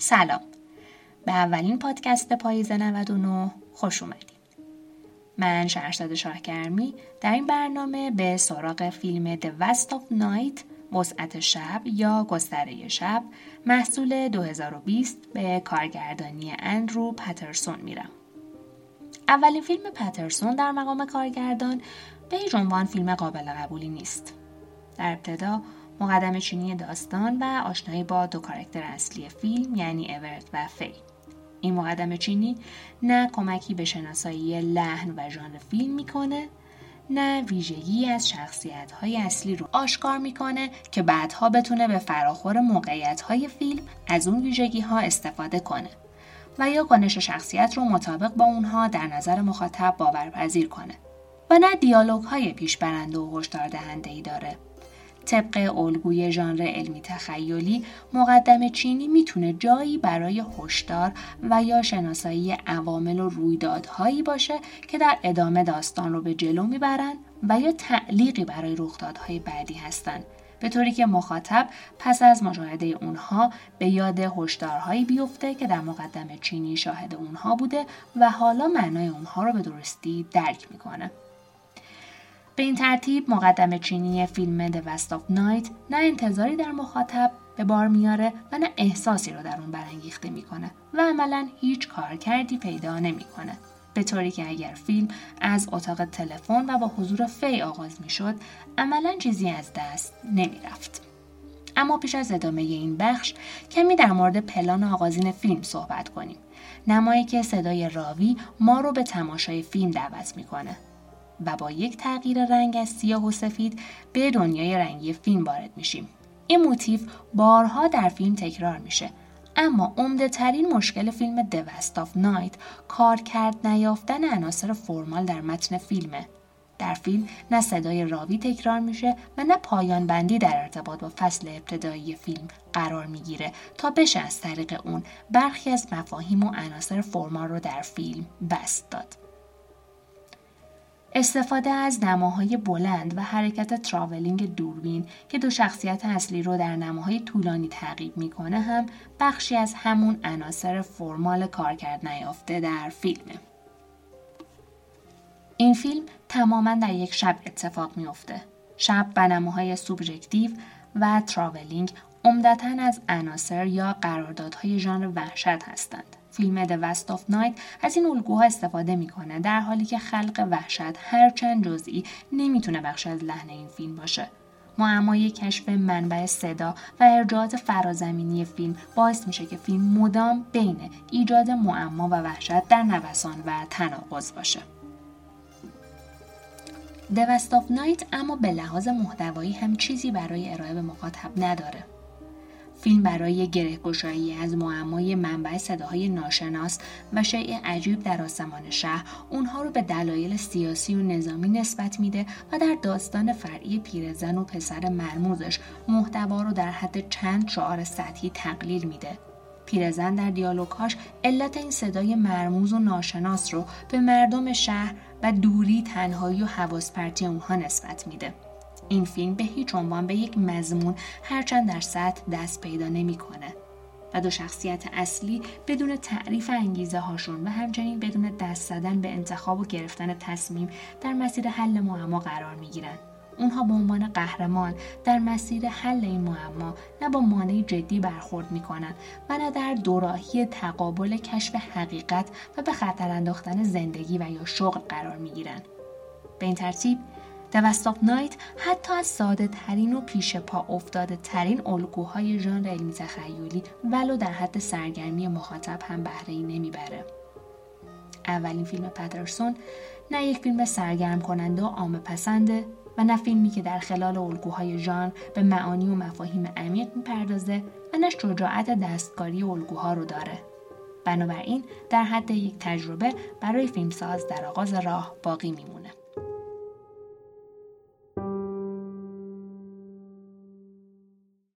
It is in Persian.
سلام. به اولین پادکست پاییز 99 خوش اومدید. من شهرزاد شاهگرمی در این برنامه به سراغ فیلم The West of Night وسعت شب یا گستره شب محصول 2020 به کارگردانی اندرو پترسون میرم. اولین فیلم پترسون در مقام کارگردان به هیچ عنوان فیلم قابل قبولی نیست. در ابتدا مقدم چینی داستان و آشنایی با دو کارکتر اصلی فیلم یعنی اورت و فی. این مقدم چینی نه کمکی به شناسایی لحن و ژانر فیلم می‌کنه نه ویژگی از شخصیت های اصلی رو آشکار می‌کنه که بعدها بتونه به فراخور موقعیت های فیلم از اون ویژگی ها استفاده کنه و یا کنش شخصیت رو مطابق با اونها در نظر مخاطب باورپذیر کنه. و نه دیالوگ های پیش برنده و هشدار دهنده ای داره. طبق الگوی ژانر علمی تخیلی مقدم چینی می‌تونه جایی برای هشدار و یا شناسایی عوامل و رویدادهایی باشه که در ادامه داستان رو به جلو می‌برن و یا تعلیقی برای رخدادهای بعدی هستند به طوری که مخاطب پس از مشاهده اونها به یاد هشدارهایی بیفته که در مقدم چینی شاهد اونها بوده و حالا معنای اونها رو به درستی درک می‌کنه. به این ترتیب مقدم چینی فیلم The West of Night نه انتظاری در مخاطب به بار میاره و نه احساسی رو در اون برانگیخته می‌کنه و عملا هیچ کار کردی پیدا نمی‌کنه. به طوری که اگر فیلم از اتاق تلفن و با حضور فی آغاز می‌شد عملا چیزی از دست نمی‌رفت. اما پیش از ادامه این بخش کمی در مورد پلان آغازین فیلم صحبت کنیم. نمایی که صدای راوی ما رو به تماشای فیلم دعوت می‌کنه. و با یک تغییر رنگ از سیاه و سفید به دنیای رنگی فیلم وارد میشیم. این موتیف بارها در فیلم تکرار میشه اما عمده ترین مشکل فیلم The Vast of Night کار کرد نیافتن عناصر فرمال در متن فیلمه. در فیلم نه صدای راوی تکرار میشه و نه پایان بندی در ارتباط با فصل ابتدایی فیلم قرار می‌گیره تا بشه از طریق اون برخی از مفاهیم و عناصر فرمال رو در فیلم بست داد. استفاده از نماهای بلند و حرکت تراولینگ دوربین که دو شخصیت اصلی رو در نماهای طولانی تعقیب می‌کنه هم بخشی از همون عناصر فرمال کارکرد نیافته در فیلمه. این فیلم تماما در یک شب اتفاق میافته. شب به نماهای سوبژکتیو و تراولینگ عمدتا از عناصر یا قراردادهای ژانر وحشت هستند. فیلم The West of Night از این الگوها استفاده می‌کنه در حالی که خلق وحشت هرچند جزئی نمی‌تونه بخش از لحن این فیلم باشه معمای کشف منبع صدا و ارجاعات فرازمینی فیلم باعث میشه که فیلم مدام بین ایجاد معما و وحشت در نوسان و تناقض باشه. The West of Night اما به لحاظ محتوایی هم چیزی برای ارائه به مخاطب نداره. فیلم برای گرهگشایی از معمای منبع صداهای ناشناس و شیء عجیب در آسمان شهر اونها رو به دلایل سیاسی و نظامی نسبت میده و در داستان فرعی پیرزن و پسر مرموزش محتوا رو در حد چند شعار سطحی تقلیل میده. پیرزن در دیالوگهاش علت این صدای مرموز و ناشناس رو به مردم شهر و دوری تنهایی و حواس پرتی اونها نسبت میده. این فیلم به هیچ عنوان به یک مضمون هرچند در سطح دست پیدا نمی‌کنه و دو شخصیت اصلی بدون تعریف انگیزه هاشون و همچنین بدون دست زدن به انتخاب و گرفتن تصمیم در مسیر حل معما قرار می گیرن. اونها به عنوان قهرمان در مسیر حل این معما نه با مانع جدی برخورد کنند و نه در دوراهی تقابل کشف حقیقت و به خطر انداختن زندگی و یا شغل قرار گیرن. به این ترتیب دوست آف نایت حتی از ساده ترین و پیش پا افتاده ترین الگوهای ژانر علمی تخیلی ولو در حد سرگرمی مخاطب هم بهره ای نمی‌بره. اولین فیلم پترسون نه یک فیلم سرگرم کننده و عام پسنده و نه فیلمی که در خلال الگوهای ژانر به معانی و مفاهیم عمیق می‌پردازه و نه شجاعت دستکاری الگوها رو داره. بنابراین در حد یک تجربه برای فیلمساز در آغاز راه باقی میمونه.